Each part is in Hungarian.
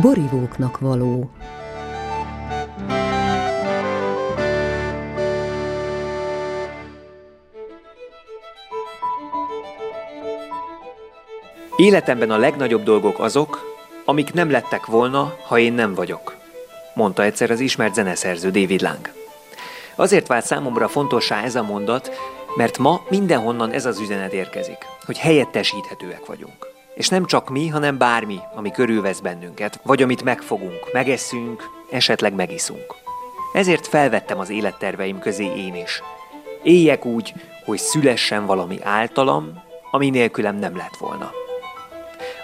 borivóknak való. Életemben a legnagyobb dolgok azok, amik nem lettek volna, ha én nem vagyok, mondta egyszer az ismert zeneszerző David Lang. Azért vált számomra fontossá ez a mondat, mert ma mindenhonnan ez az üzenet érkezik, hogy helyettesíthetőek vagyunk. És nem csak mi, hanem bármi, ami körülvesz bennünket, vagy amit megfogunk, megesszünk, esetleg megiszunk. Ezért felvettem az életterveim közé én is. Éljek úgy, hogy szülessen valami általam, ami nélkülem nem lett volna.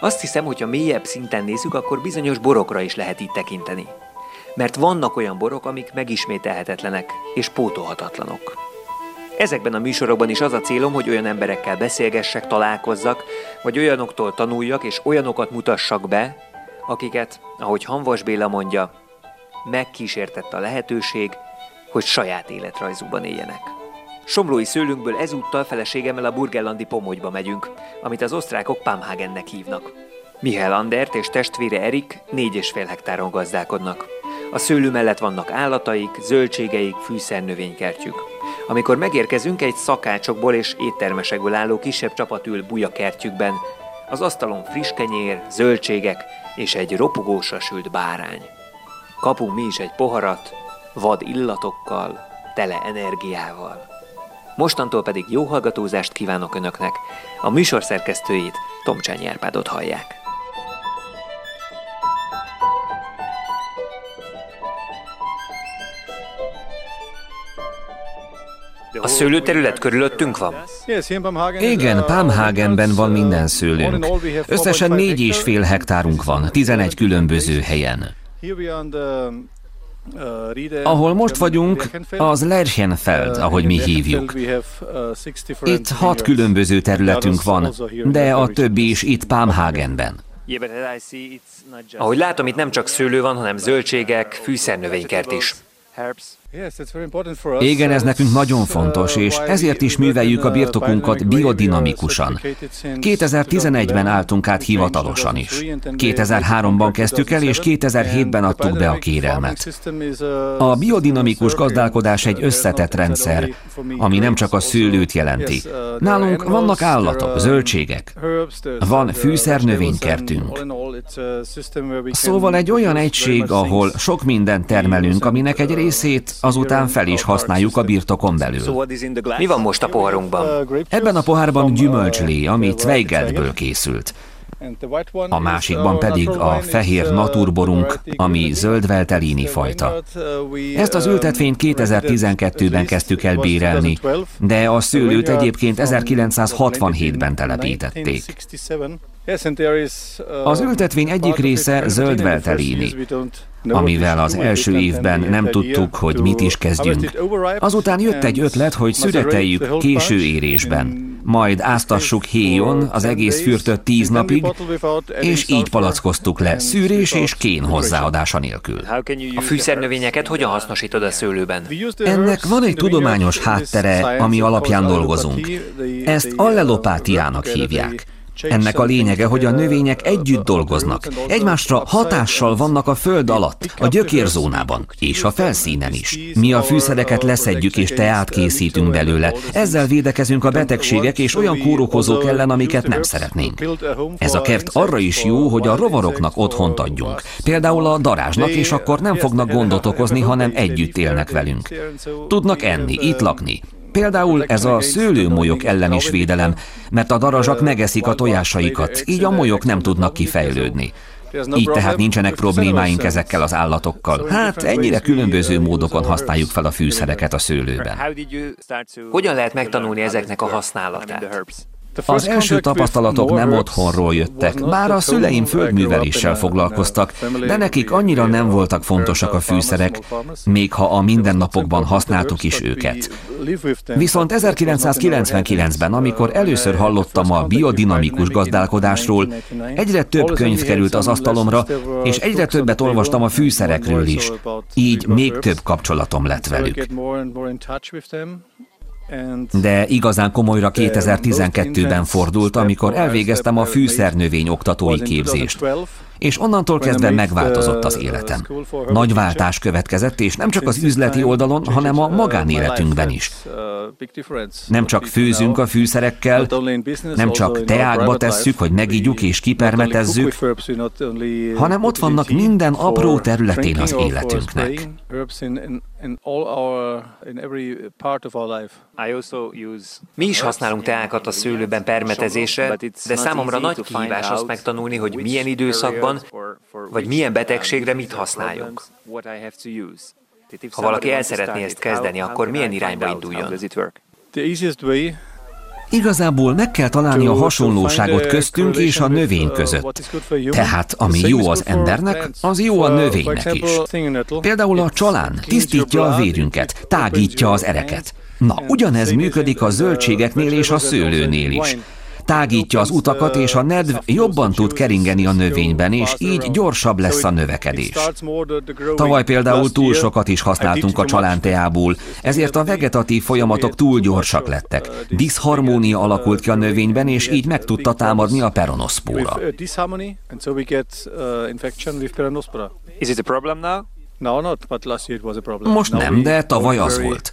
Azt hiszem, hogy ha mélyebb szinten nézzük, akkor bizonyos borokra is lehet itt tekinteni. Mert vannak olyan borok, amik megismételhetetlenek és pótolhatatlanok. Ezekben a műsorokban is az a célom, hogy olyan emberekkel beszélgessek, találkozzak, vagy olyanoktól tanuljak, és olyanokat mutassak be, akiket, ahogy Hanvas Béla mondja, megkísértett a lehetőség, hogy saját életrajzukban éljenek. Somlói szőlünkből ezúttal feleségemmel a Burgellandi Pomogyba megyünk, amit az osztrákok Pamhagennek hívnak. Mihály Andert és testvére Erik négy és fél hektáron gazdálkodnak. A szőlő mellett vannak állataik, zöldségeik, fűszernövénykertjük. Amikor megérkezünk, egy szakácsokból és éttermesekből álló kisebb csapat ül kertjükben, az asztalon friss kenyér, zöldségek és egy ropogósra sült bárány. Kapunk mi is egy poharat, vad illatokkal, tele energiával. Mostantól pedig jó hallgatózást kívánok Önöknek. A műsor szerkesztőjét Tomcsányi Árpádot hallják. A szőlőterület körülöttünk van? Igen, Pamhagenben van minden szőlőnk. Összesen négy és fél hektárunk van, 11 különböző helyen. Ahol most vagyunk, az Lerchenfeld, ahogy mi hívjuk. Itt hat különböző területünk van, de a többi is itt Pamhagenben. Ahogy látom, itt nem csak szőlő van, hanem zöldségek, fűszernövénykert is. Igen, ez nekünk nagyon fontos, és ezért is műveljük a birtokunkat biodinamikusan. 2011-ben álltunk át hivatalosan is. 2003-ban kezdtük el, és 2007-ben adtuk be a kérelmet. A biodinamikus gazdálkodás egy összetett rendszer, ami nem csak a szőlőt jelenti. Nálunk vannak állatok, zöldségek, van fűszernövénykertünk. Szóval egy olyan egység, ahol sok mindent termelünk, aminek egy részét azután fel is használjuk a birtokon belül. Mi van most a poharunkban? Ebben a pohárban gyümölcslé, ami Zweigeldből készült. A másikban pedig a fehér naturborunk, ami zöld veltelini fajta. Ezt az ültetvényt 2012-ben kezdtük el bérelni, de a szőlőt egyébként 1967-ben telepítették. Az ültetvény egyik része zöld veltelini, amivel az első évben nem tudtuk, hogy mit is kezdjünk. Azután jött egy ötlet, hogy szüreteljük késő érésben, majd áztassuk héjon az egész fürtöt tíz napig, és így palackoztuk le, szűrés és kén hozzáadása nélkül. A fűszernövényeket hogyan hasznosítod a szőlőben? Ennek van egy tudományos háttere, ami alapján dolgozunk. Ezt allelopátiának hívják. Ennek a lényege, hogy a növények együtt dolgoznak. Egymásra hatással vannak a föld alatt, a gyökérzónában, és a felszínen is. Mi a fűszereket leszedjük és teát készítünk belőle. Ezzel védekezünk a betegségek és olyan kórokozók ellen, amiket nem szeretnénk. Ez a kert arra is jó, hogy a rovaroknak otthont adjunk. Például a darázsnak, és akkor nem fognak gondot okozni, hanem együtt élnek velünk. Tudnak enni, itt lakni. Például ez a szőlőmolyok ellen is védelem, mert a darazsak megeszik a tojásaikat, így a molyok nem tudnak kifejlődni. Így tehát nincsenek problémáink ezekkel az állatokkal. Hát ennyire különböző módokon használjuk fel a fűszereket a szőlőben. Hogyan lehet megtanulni ezeknek a használatát? Az első tapasztalatok nem otthonról jöttek, bár a szüleim földműveléssel foglalkoztak, de nekik annyira nem voltak fontosak a fűszerek, még ha a mindennapokban használtuk is őket. Viszont 1999-ben, amikor először hallottam a biodinamikus gazdálkodásról, egyre több könyv került az asztalomra, és egyre többet olvastam a fűszerekről is. Így még több kapcsolatom lett velük. De igazán komolyra 2012-ben fordult, amikor elvégeztem a fűszernövény oktatói képzést. És onnantól kezdve megváltozott az életem. Nagy váltás következett, és nem csak az üzleti oldalon, hanem a magánéletünkben is. Nem csak főzünk a fűszerekkel, nem csak teákba tesszük, hogy megígyuk és kipermetezzük, hanem ott vannak minden apró területén az életünknek. Mi is használunk teákat a szőlőben permetezésre, de számomra nagy kihívás azt megtanulni, hogy milyen időszakban, vagy milyen betegségre mit használjunk. Ha valaki el szeretné ezt kezdeni, akkor milyen irányba induljon? Igazából meg kell találni a hasonlóságot köztünk és a növény között. Tehát ami jó az embernek, az jó a növénynek is. Például a csalán tisztítja a vérünket, tágítja az ereket. Na, ugyanez működik a zöldségeknél és a szőlőnél is tágítja az utakat, és a nedv jobban tud keringeni a növényben, és így gyorsabb lesz a növekedés. Tavaly például túl sokat is használtunk a csalánteából, ezért a vegetatív folyamatok túl gyorsak lettek. Diszharmónia alakult ki a növényben, és így meg tudta támadni a peronoszpóra. Is it a problem now? Most nem, de tavaly az volt.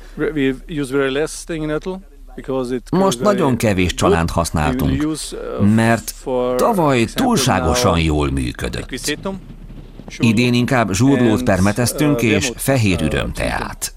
Most nagyon kevés csalánt használtunk, mert tavaly túlságosan jól működött. Idén inkább zsúrlót permeteztünk és fehér ürömteát.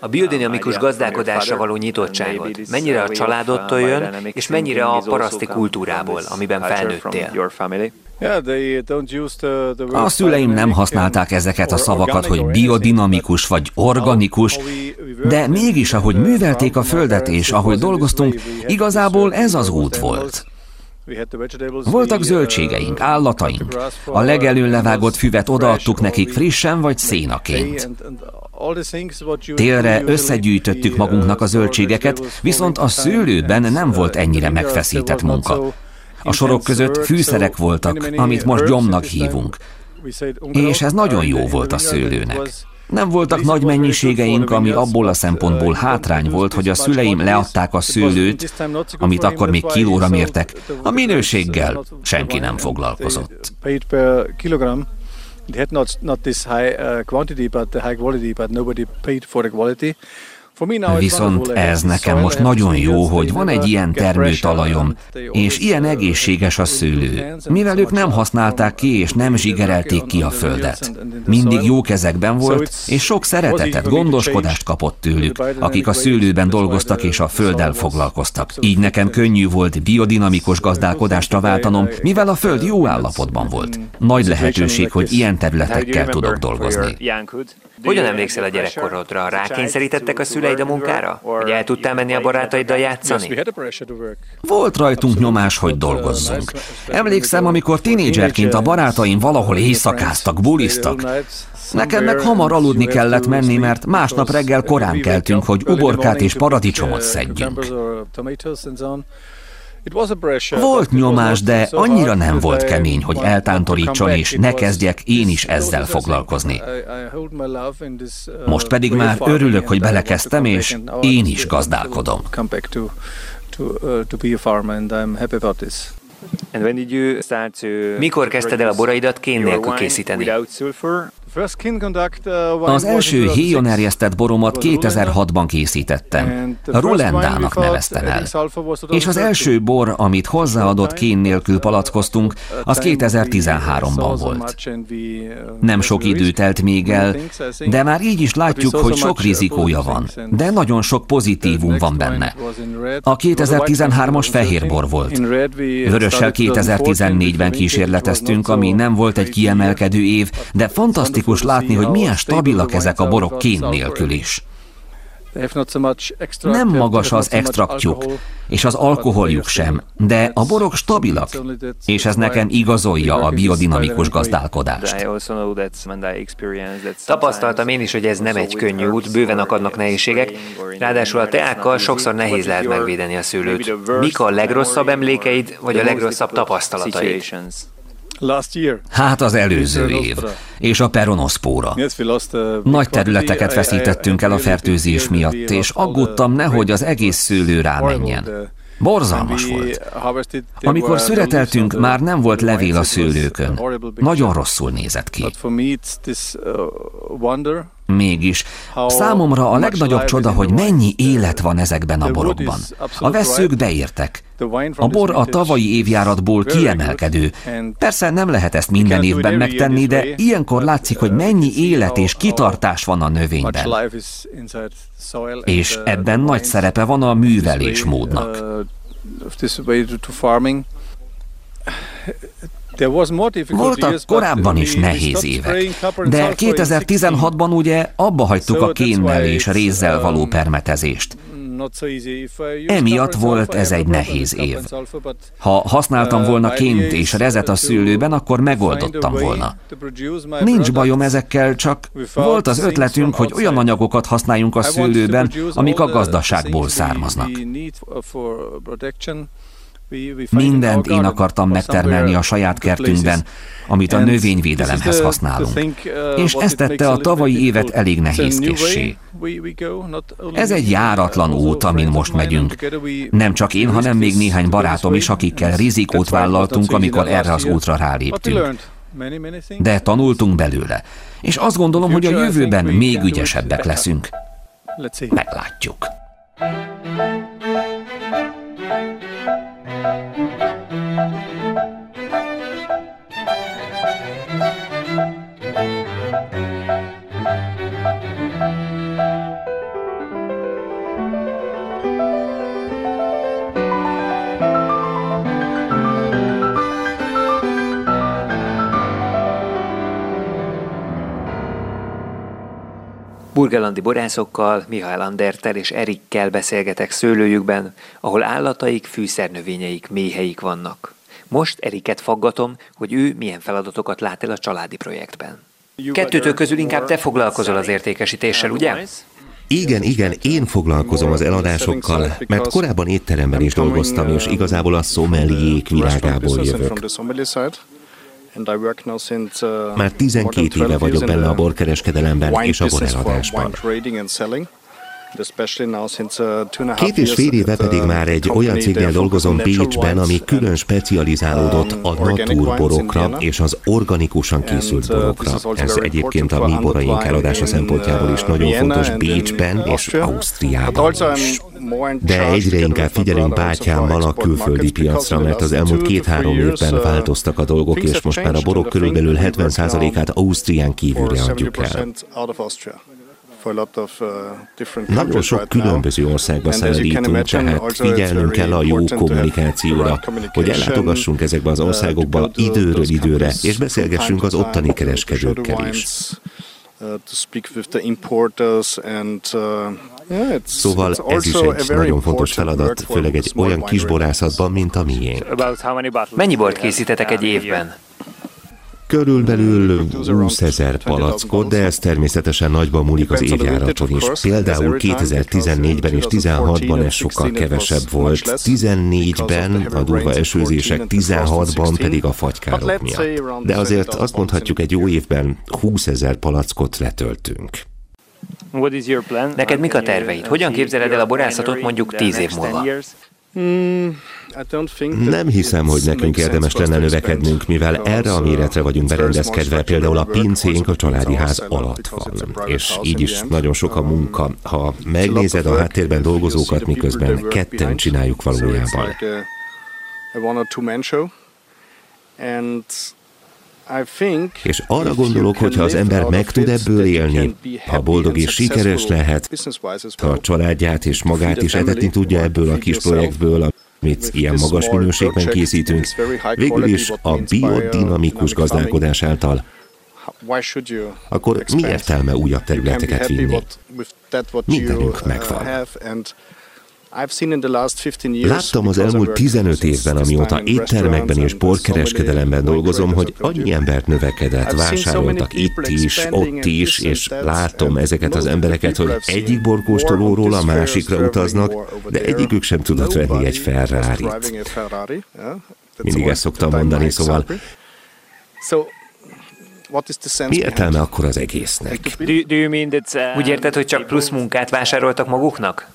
A biodinamikus gazdálkodásra való nyitottságot, mennyire a családodtól jön, és mennyire a paraszti kultúrából, amiben felnőttél. A szüleim nem használták ezeket a szavakat, hogy biodinamikus vagy organikus, de mégis, ahogy művelték a földet és ahogy dolgoztunk, igazából ez az út volt. Voltak zöldségeink, állataink. A legelőn levágott füvet odaadtuk nekik frissen vagy szénaként. Télre összegyűjtöttük magunknak a zöldségeket, viszont a szőlőben nem volt ennyire megfeszített munka. A sorok között fűszerek voltak, amit most gyomnak hívunk, és ez nagyon jó volt a szőlőnek. Nem voltak nagy mennyiségeink, ami abból a szempontból hátrány volt, hogy a szüleim leadták a szőlőt, amit akkor még kilóra mértek. A minőséggel senki nem foglalkozott. They had not, not this high uh, quantity, but the high quality, but nobody paid for the quality. Viszont ez nekem most nagyon jó, hogy van egy ilyen termőtalajom, és ilyen egészséges a szőlő, mivel ők nem használták ki és nem zsigerelték ki a földet. Mindig jó kezekben volt, és sok szeretetet, gondoskodást kapott tőlük, akik a szőlőben dolgoztak és a földdel foglalkoztak. Így nekem könnyű volt biodinamikus gazdálkodásra váltanom, mivel a föld jó állapotban volt. Nagy lehetőség, hogy ilyen területekkel tudok dolgozni. Hogyan emlékszel a gyerekkorodra? Rákényszerítettek a szüleid a munkára? Hogy el tudtál menni a barátaiddal játszani? Volt rajtunk nyomás, hogy dolgozzunk. Emlékszem, amikor tinédzserként a barátaim valahol éjszakáztak, buliztak. Nekem meg hamar aludni kellett menni, mert másnap reggel korán keltünk, hogy uborkát és paradicsomot szedjünk. Volt nyomás, de annyira nem volt kemény, hogy eltántorítson, és ne kezdjek én is ezzel foglalkozni. Most pedig már örülök, hogy belekezdtem, és én is gazdálkodom. Mikor kezdted el a boraidat kén nélkül készíteni? Uh, az első héjon erjesztett boromat 2006-ban készítettem. Rulendának neveztem el. És az első bor, amit hozzáadott kén nélkül palackoztunk, az 2013-ban volt. Nem sok idő telt még el, de már így is látjuk, hogy sok rizikója van, de nagyon sok pozitívum van benne. A 2013-as fehér bor volt. Vörössel 2014-ben kísérleteztünk, ami nem volt egy kiemelkedő év, de fantasztikus fantasztikus látni, hogy milyen stabilak ezek a borok kén nélkül is. Nem magas az extraktjuk, és az alkoholjuk sem, de a borok stabilak, és ez nekem igazolja a biodinamikus gazdálkodást. Tapasztaltam én is, hogy ez nem egy könnyű út, bőven akadnak nehézségek, ráadásul a teákkal sokszor nehéz lehet megvédeni a szőlőt. Mik a legrosszabb emlékeid, vagy a legrosszabb tapasztalataid? Hát az előző év, és a peronoszpóra. Nagy területeket veszítettünk el a fertőzés miatt, és aggódtam nehogy az egész szőlő rámenjen. Borzalmas volt. Amikor szüreteltünk, már nem volt levél a szőlőkön. Nagyon rosszul nézett ki. Mégis, számomra a legnagyobb csoda, hogy mennyi élet van ezekben a borokban. A veszők beértek. A bor a tavalyi évjáratból kiemelkedő. Persze nem lehet ezt minden évben megtenni, de ilyenkor látszik, hogy mennyi élet és kitartás van a növényben. És ebben nagy szerepe van a művelésmódnak. Voltak korábban is nehéz évek, de 2016-ban ugye abba hagytuk a kénnel és rézzel való permetezést. Emiatt volt ez egy nehéz év. Ha használtam volna ként és rezet a szőlőben, akkor megoldottam volna. Nincs bajom ezekkel, csak volt az ötletünk, hogy olyan anyagokat használjunk a szőlőben, amik a gazdaságból származnak. Mindent én akartam megtermelni a saját kertünkben, amit a növényvédelemhez használunk. És ezt tette a tavalyi évet elég nehézkessé. Ez egy járatlan út, amin most megyünk. Nem csak én, hanem még néhány barátom is, akikkel rizikót vállaltunk, amikor erre az útra ráléptünk. De tanultunk belőle. És azt gondolom, hogy a jövőben még ügyesebbek leszünk. Meglátjuk. Burgelandi borászokkal, Mihály Andertel és Erikkel beszélgetek szőlőjükben, ahol állataik, fűszernövényeik, méheik vannak. Most Eriket faggatom, hogy ő milyen feladatokat lát el a családi projektben. Kettőtök közül inkább te foglalkozol az értékesítéssel, ugye? Igen, igen, én foglalkozom az eladásokkal, mert korábban étteremben is dolgoztam, és igazából a szomeliék világából jövök. Uh, Már 12 éve vagyok benne a borkereskedelemben és a boreladásban. Uh, Két és fél éve pedig már egy olyan cégnél dolgozom Bécsben, ami külön specializálódott a natúrborokra és az organikusan készült uh, borokra. Ez egyébként a mi boraink eladása szempontjából is nagyon fontos Bécsben és Ausztriában is. De egyre inkább figyelünk bátyámmal a külföldi piacra, mert az elmúlt két-három évben változtak a dolgok, és most már a borok körülbelül 70%-át Ausztrián kívülre adjuk el. Nagyon sok különböző országba szállítunk, tehát figyelnünk kell a jó kommunikációra, hogy ellátogassunk ezekbe az országokba időről időre, és beszélgessünk az ottani kereskedőkkel is. Szóval ez is egy nagyon fontos feladat, főleg egy olyan kisborászatban, mint a miénk. Mennyi bort készítetek egy évben? Körülbelül 20 ezer palackot, de ez természetesen nagyban múlik az évjáraton is. Például 2014-ben és 16-ban ez sokkal kevesebb volt, 14-ben a durva esőzések, 16-ban pedig a fagykárok miatt. De azért azt mondhatjuk, egy jó évben 20 ezer palackot letöltünk. Neked mik a terveid? Hogyan képzeled el a borászatot mondjuk 10 év múlva? Hmm, Nem hiszem, hogy nekünk érdemes lenne növekednünk, mivel erre a méretre vagyunk berendezkedve, például a pincénk a családi ház alatt van, és így is nagyon sok a munka. Ha megnézed a háttérben dolgozókat, miközben ketten csináljuk valójában. És arra gondolok, hogy ha az ember meg tud ebből élni, ha boldog és sikeres lehet, ha a családját és magát is etetni tudja ebből a kis projektből, amit ilyen magas minőségben készítünk, végül is a biodinamikus gazdálkodás által. Akkor mi értelme újabb területeket vinni? Mindenünk megvan. Láttam az elmúlt 15 évben, amióta éttermekben és borkereskedelemben dolgozom, hogy annyi embert növekedett, vásároltak itt is, ott is, és látom ezeket az embereket, hogy egyik borkóstolóról a másikra utaznak, de egyikük sem tudott venni egy Ferrari-t. Mindig ezt szoktam mondani, szóval mi értelme akkor az egésznek? Úgy érted, hogy csak plusz munkát vásároltak maguknak?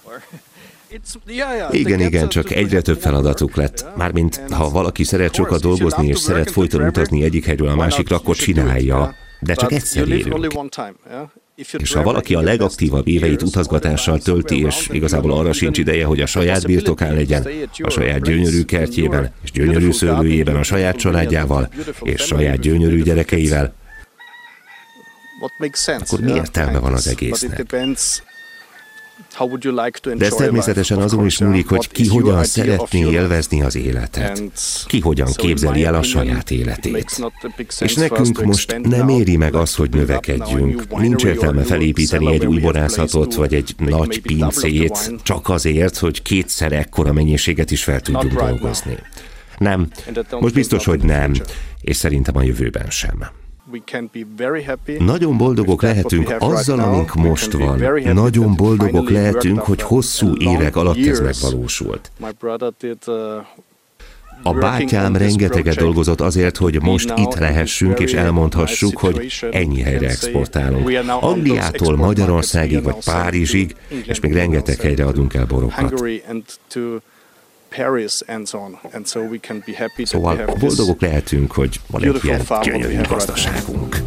Igen, igen, csak egyre több feladatuk lett. Mármint, ha valaki szeret sokat dolgozni és szeret folyton utazni egyik helyről a másikra, akkor csinálja. De csak egyszer élünk. És ha valaki a legaktívabb éveit utazgatással tölti, és igazából arra sincs ideje, hogy a saját birtokán legyen, a saját gyönyörű kertjében, és gyönyörű szőlőjében, a saját családjával, és saját gyönyörű gyerekeivel, akkor mi értelme van az egésznek? De ez természetesen azon is múlik, hogy ki hogyan szeretné élvezni az életet. Ki hogyan képzeli el a saját életét. És nekünk most nem éri meg az, hogy növekedjünk. Nincs értelme felépíteni egy új borászatot, vagy egy nagy pincét, csak azért, hogy kétszer ekkora mennyiséget is fel tudjunk dolgozni. Nem, most biztos, hogy nem, és szerintem a jövőben sem. Nagyon boldogok lehetünk azzal, amink most van. Nagyon boldogok lehetünk, hogy hosszú évek alatt ez megvalósult. Uh, a bátyám rengeteget dolgozott azért, hogy most itt lehessünk és elmondhassuk, hogy ennyi helyre exportálunk. Angliától Magyarországig vagy Párizsig, és még rengeteg helyre adunk el borokat. Szóval boldogok lehetünk, hogy van egy ilyen gyönyörű gazdaságunk.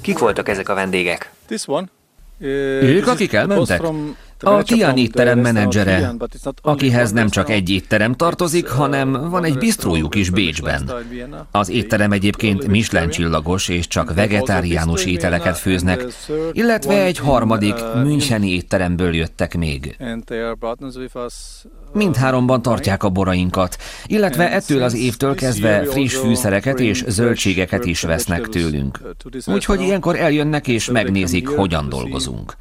Kik voltak ezek a vendégek? Ők, akik elmentek? A Tian étterem menedzsere, akihez nem csak egy étterem tartozik, hanem van egy bistrójuk is Bécsben. Az étterem egyébként Michelin csillagos, és csak vegetáriánus ételeket főznek, illetve egy harmadik Müncheni étteremből jöttek még. Mindháromban tartják a borainkat, illetve ettől az évtől kezdve friss fűszereket és zöldségeket is vesznek tőlünk. Úgyhogy ilyenkor eljönnek és megnézik, hogyan dolgozunk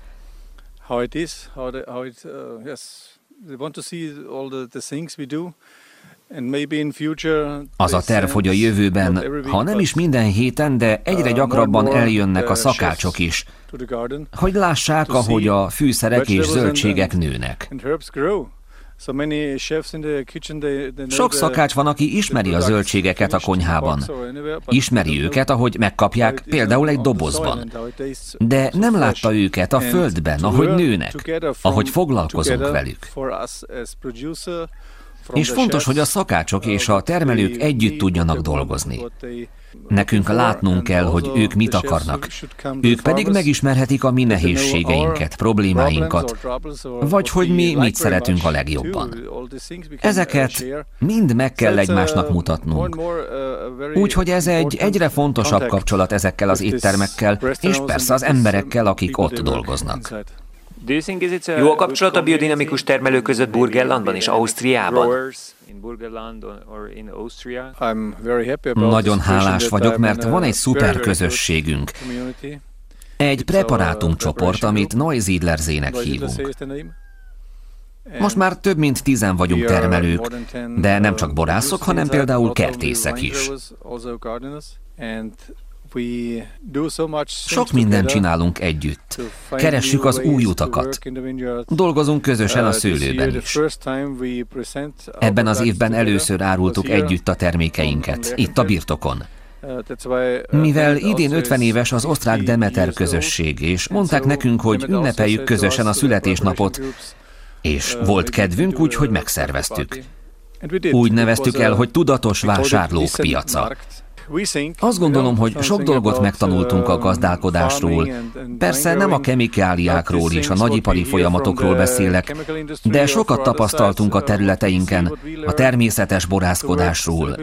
how it is, how, the, how it, uh, yes, they want to see all the, the things we do. Az a terv, hogy a jövőben, ha nem is minden héten, de egyre uh, gyakrabban eljönnek a uh, szakácsok is, hogy lássák, ahogy a fűszerek és zöldségek nőnek. Sok szakács van, aki ismeri a zöldségeket a konyhában. Ismeri őket, ahogy megkapják például egy dobozban. De nem látta őket a földben, ahogy nőnek, ahogy foglalkozunk velük. És fontos, hogy a szakácsok és a termelők együtt tudjanak dolgozni. Nekünk látnunk kell, hogy ők mit akarnak. Ők pedig megismerhetik a mi nehézségeinket, problémáinkat, vagy hogy mi mit szeretünk a legjobban. Ezeket mind meg kell egymásnak mutatnunk. Úgyhogy ez egy egyre fontosabb kapcsolat ezekkel az éttermekkel, és persze az emberekkel, akik ott dolgoznak. Jó a kapcsolat a biodinamikus termelők között Burgenlandban és Ausztriában? Nagyon hálás vagyok, mert van egy szuper közösségünk. Egy preparátumcsoport, amit Neusiedlerzének hívunk. Most már több mint tizen vagyunk termelők, de nem csak borászok, hanem például kertészek is. Sok mindent csinálunk együtt. Keressük az új utakat. Dolgozunk közösen a uh, szőlőben is. Ebben az évben először árultuk együtt a termékeinket, itt a birtokon. Uh, uh, Mivel idén 50 éves az osztrák Demeter közösség, és mondták nekünk, hogy ünnepeljük közösen a születésnapot, és volt kedvünk, úgy, hogy megszerveztük. Úgy neveztük el, hogy tudatos vásárlók piaca. Azt gondolom, hogy sok dolgot megtanultunk a gazdálkodásról. Persze nem a kemikáliákról és a nagyipari folyamatokról beszélek, de sokat tapasztaltunk a területeinken, a természetes borászkodásról.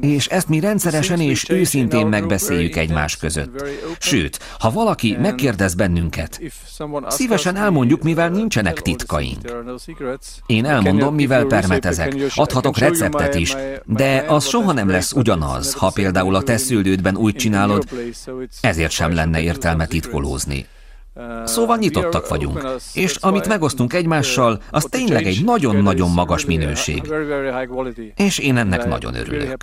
És ezt mi rendszeresen és őszintén megbeszéljük egymás között. Sőt, ha valaki megkérdez bennünket, szívesen elmondjuk, mivel nincsenek titkaink. Én elmondom, mivel permetezek. Adhatok receptet is, de az soha nem lesz ugyanaz, ha például a te szülődben úgy csinálod, ezért sem lenne értelme titkolózni. Szóval nyitottak vagyunk, és amit megosztunk egymással, az tényleg egy nagyon-nagyon magas minőség. És én ennek nagyon örülök.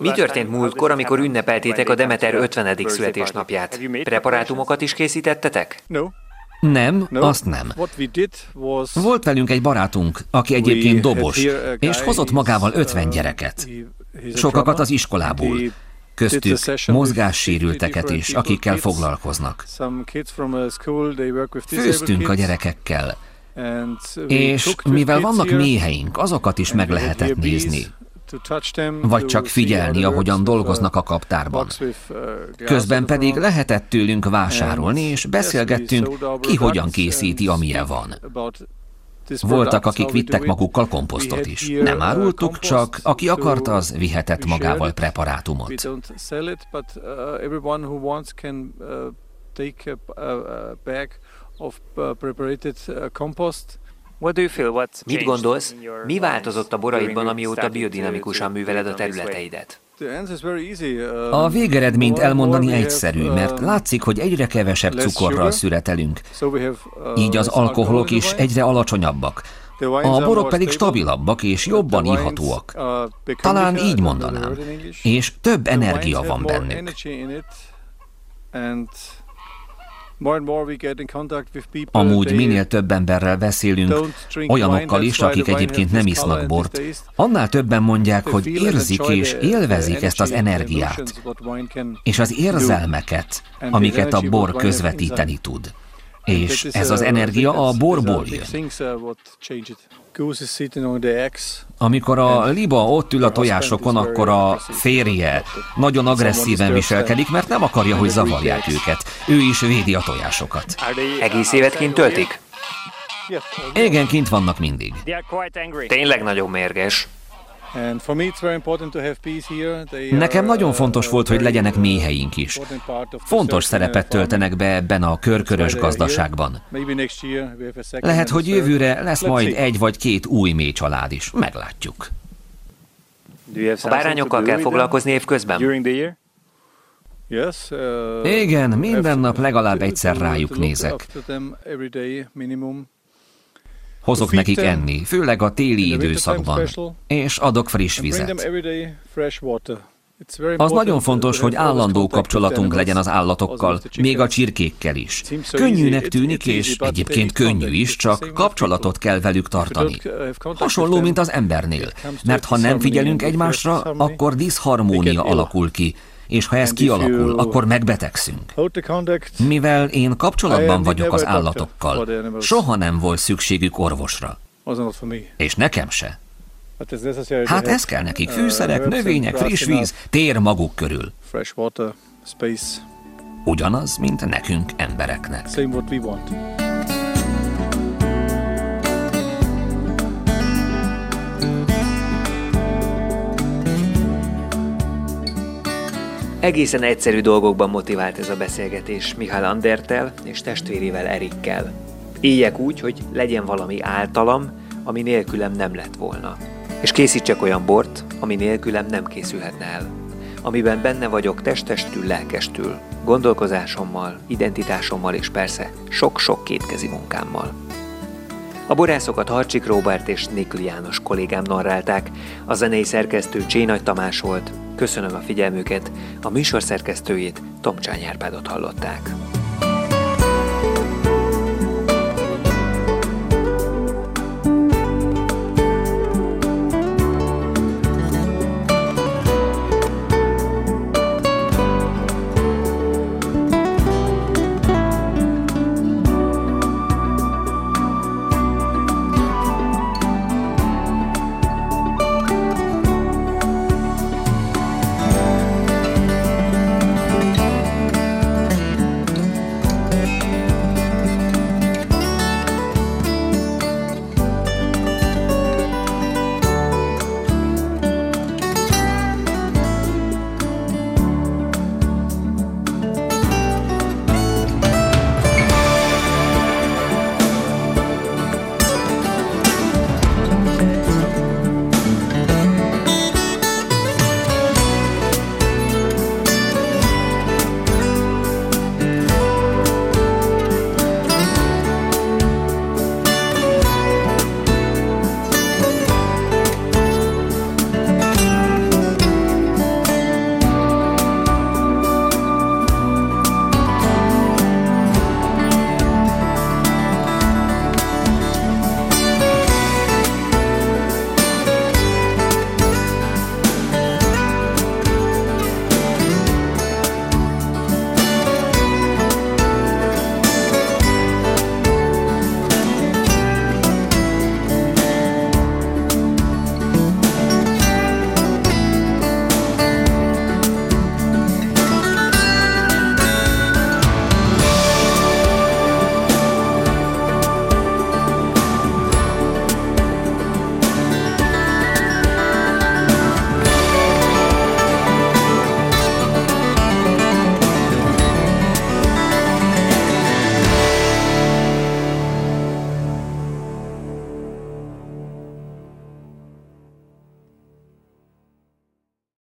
Mi történt múltkor, amikor ünnepeltétek a Demeter 50. születésnapját? Preparátumokat is készítettetek? Nem, azt nem. Volt velünk egy barátunk, aki egyébként dobos, és hozott magával 50 gyereket. Sokakat az iskolából köztük mozgássérülteket is, akikkel foglalkoznak. Főztünk a gyerekekkel, és mivel vannak méheink, azokat is meg lehetett nézni. Vagy csak figyelni, ahogyan dolgoznak a kaptárban. Közben pedig lehetett tőlünk vásárolni, és beszélgettünk, ki hogyan készíti, amilyen van. Voltak, akik vittek magukkal komposztot is. Nem uh, árultuk, csak aki akart, az vihetett magával preparátumot. Mit gondolsz, mi változott a boraidban, amióta biodinamikusan műveled a területeidet? A végeredményt elmondani egyszerű, mert látszik, hogy egyre kevesebb cukorral szüretelünk. Így az alkoholok is egyre alacsonyabbak. A borok pedig stabilabbak és jobban ihatóak. Talán így mondanám. És több energia van bennük. Amúgy minél több emberrel beszélünk, olyanokkal is, akik egyébként nem isznak bort, annál többen mondják, hogy érzik és élvezik ezt az energiát, és az érzelmeket, amiket a bor közvetíteni tud. És ez az energia a borból jön. Amikor a liba ott ül a tojásokon, akkor a férje nagyon agresszíven viselkedik, mert nem akarja, hogy zavarják őket. Ő is védi a tojásokat. Egész évet kint töltik? Igen, kint vannak mindig. Tényleg nagyon mérges. Nekem nagyon fontos volt, hogy legyenek méheink is. Fontos szerepet töltenek be ebben a körkörös gazdaságban. Lehet, hogy jövőre lesz majd egy vagy két új mély család is. Meglátjuk. A bárányokkal kell foglalkozni évközben? Uh, Igen, minden nap legalább egyszer rájuk nézek. Hozok nekik enni, főleg a téli időszakban, és adok friss vizet. Az nagyon fontos, hogy állandó kapcsolatunk legyen az állatokkal, még a csirkékkel is. Könnyűnek tűnik, és egyébként könnyű is, csak kapcsolatot kell velük tartani. Hasonló, mint az embernél, mert ha nem figyelünk egymásra, akkor diszharmónia alakul ki, és ha ez kialakul, akkor megbetegszünk. Mivel én kapcsolatban vagyok az állatokkal, soha nem volt szükségük orvosra. És nekem se. Hát ez kell nekik, fűszerek, növények, friss víz, tér maguk körül. Ugyanaz, mint nekünk embereknek. Egészen egyszerű dolgokban motivált ez a beszélgetés Mihály Andertel és testvérével Erikkel. Éljek úgy, hogy legyen valami általam, ami nélkülem nem lett volna. És készítsek olyan bort, ami nélkülem nem készülhetne el. Amiben benne vagyok testestül, lelkestül, gondolkozásommal, identitásommal és persze sok-sok kétkezi munkámmal. A borászokat Harcsik Róbert és Nikli János kollégám narrálták, a zenei szerkesztő Csénagy Tamás volt, Köszönöm a figyelmüket, a műsor szerkesztőjét Tomcsány Árpádot hallották.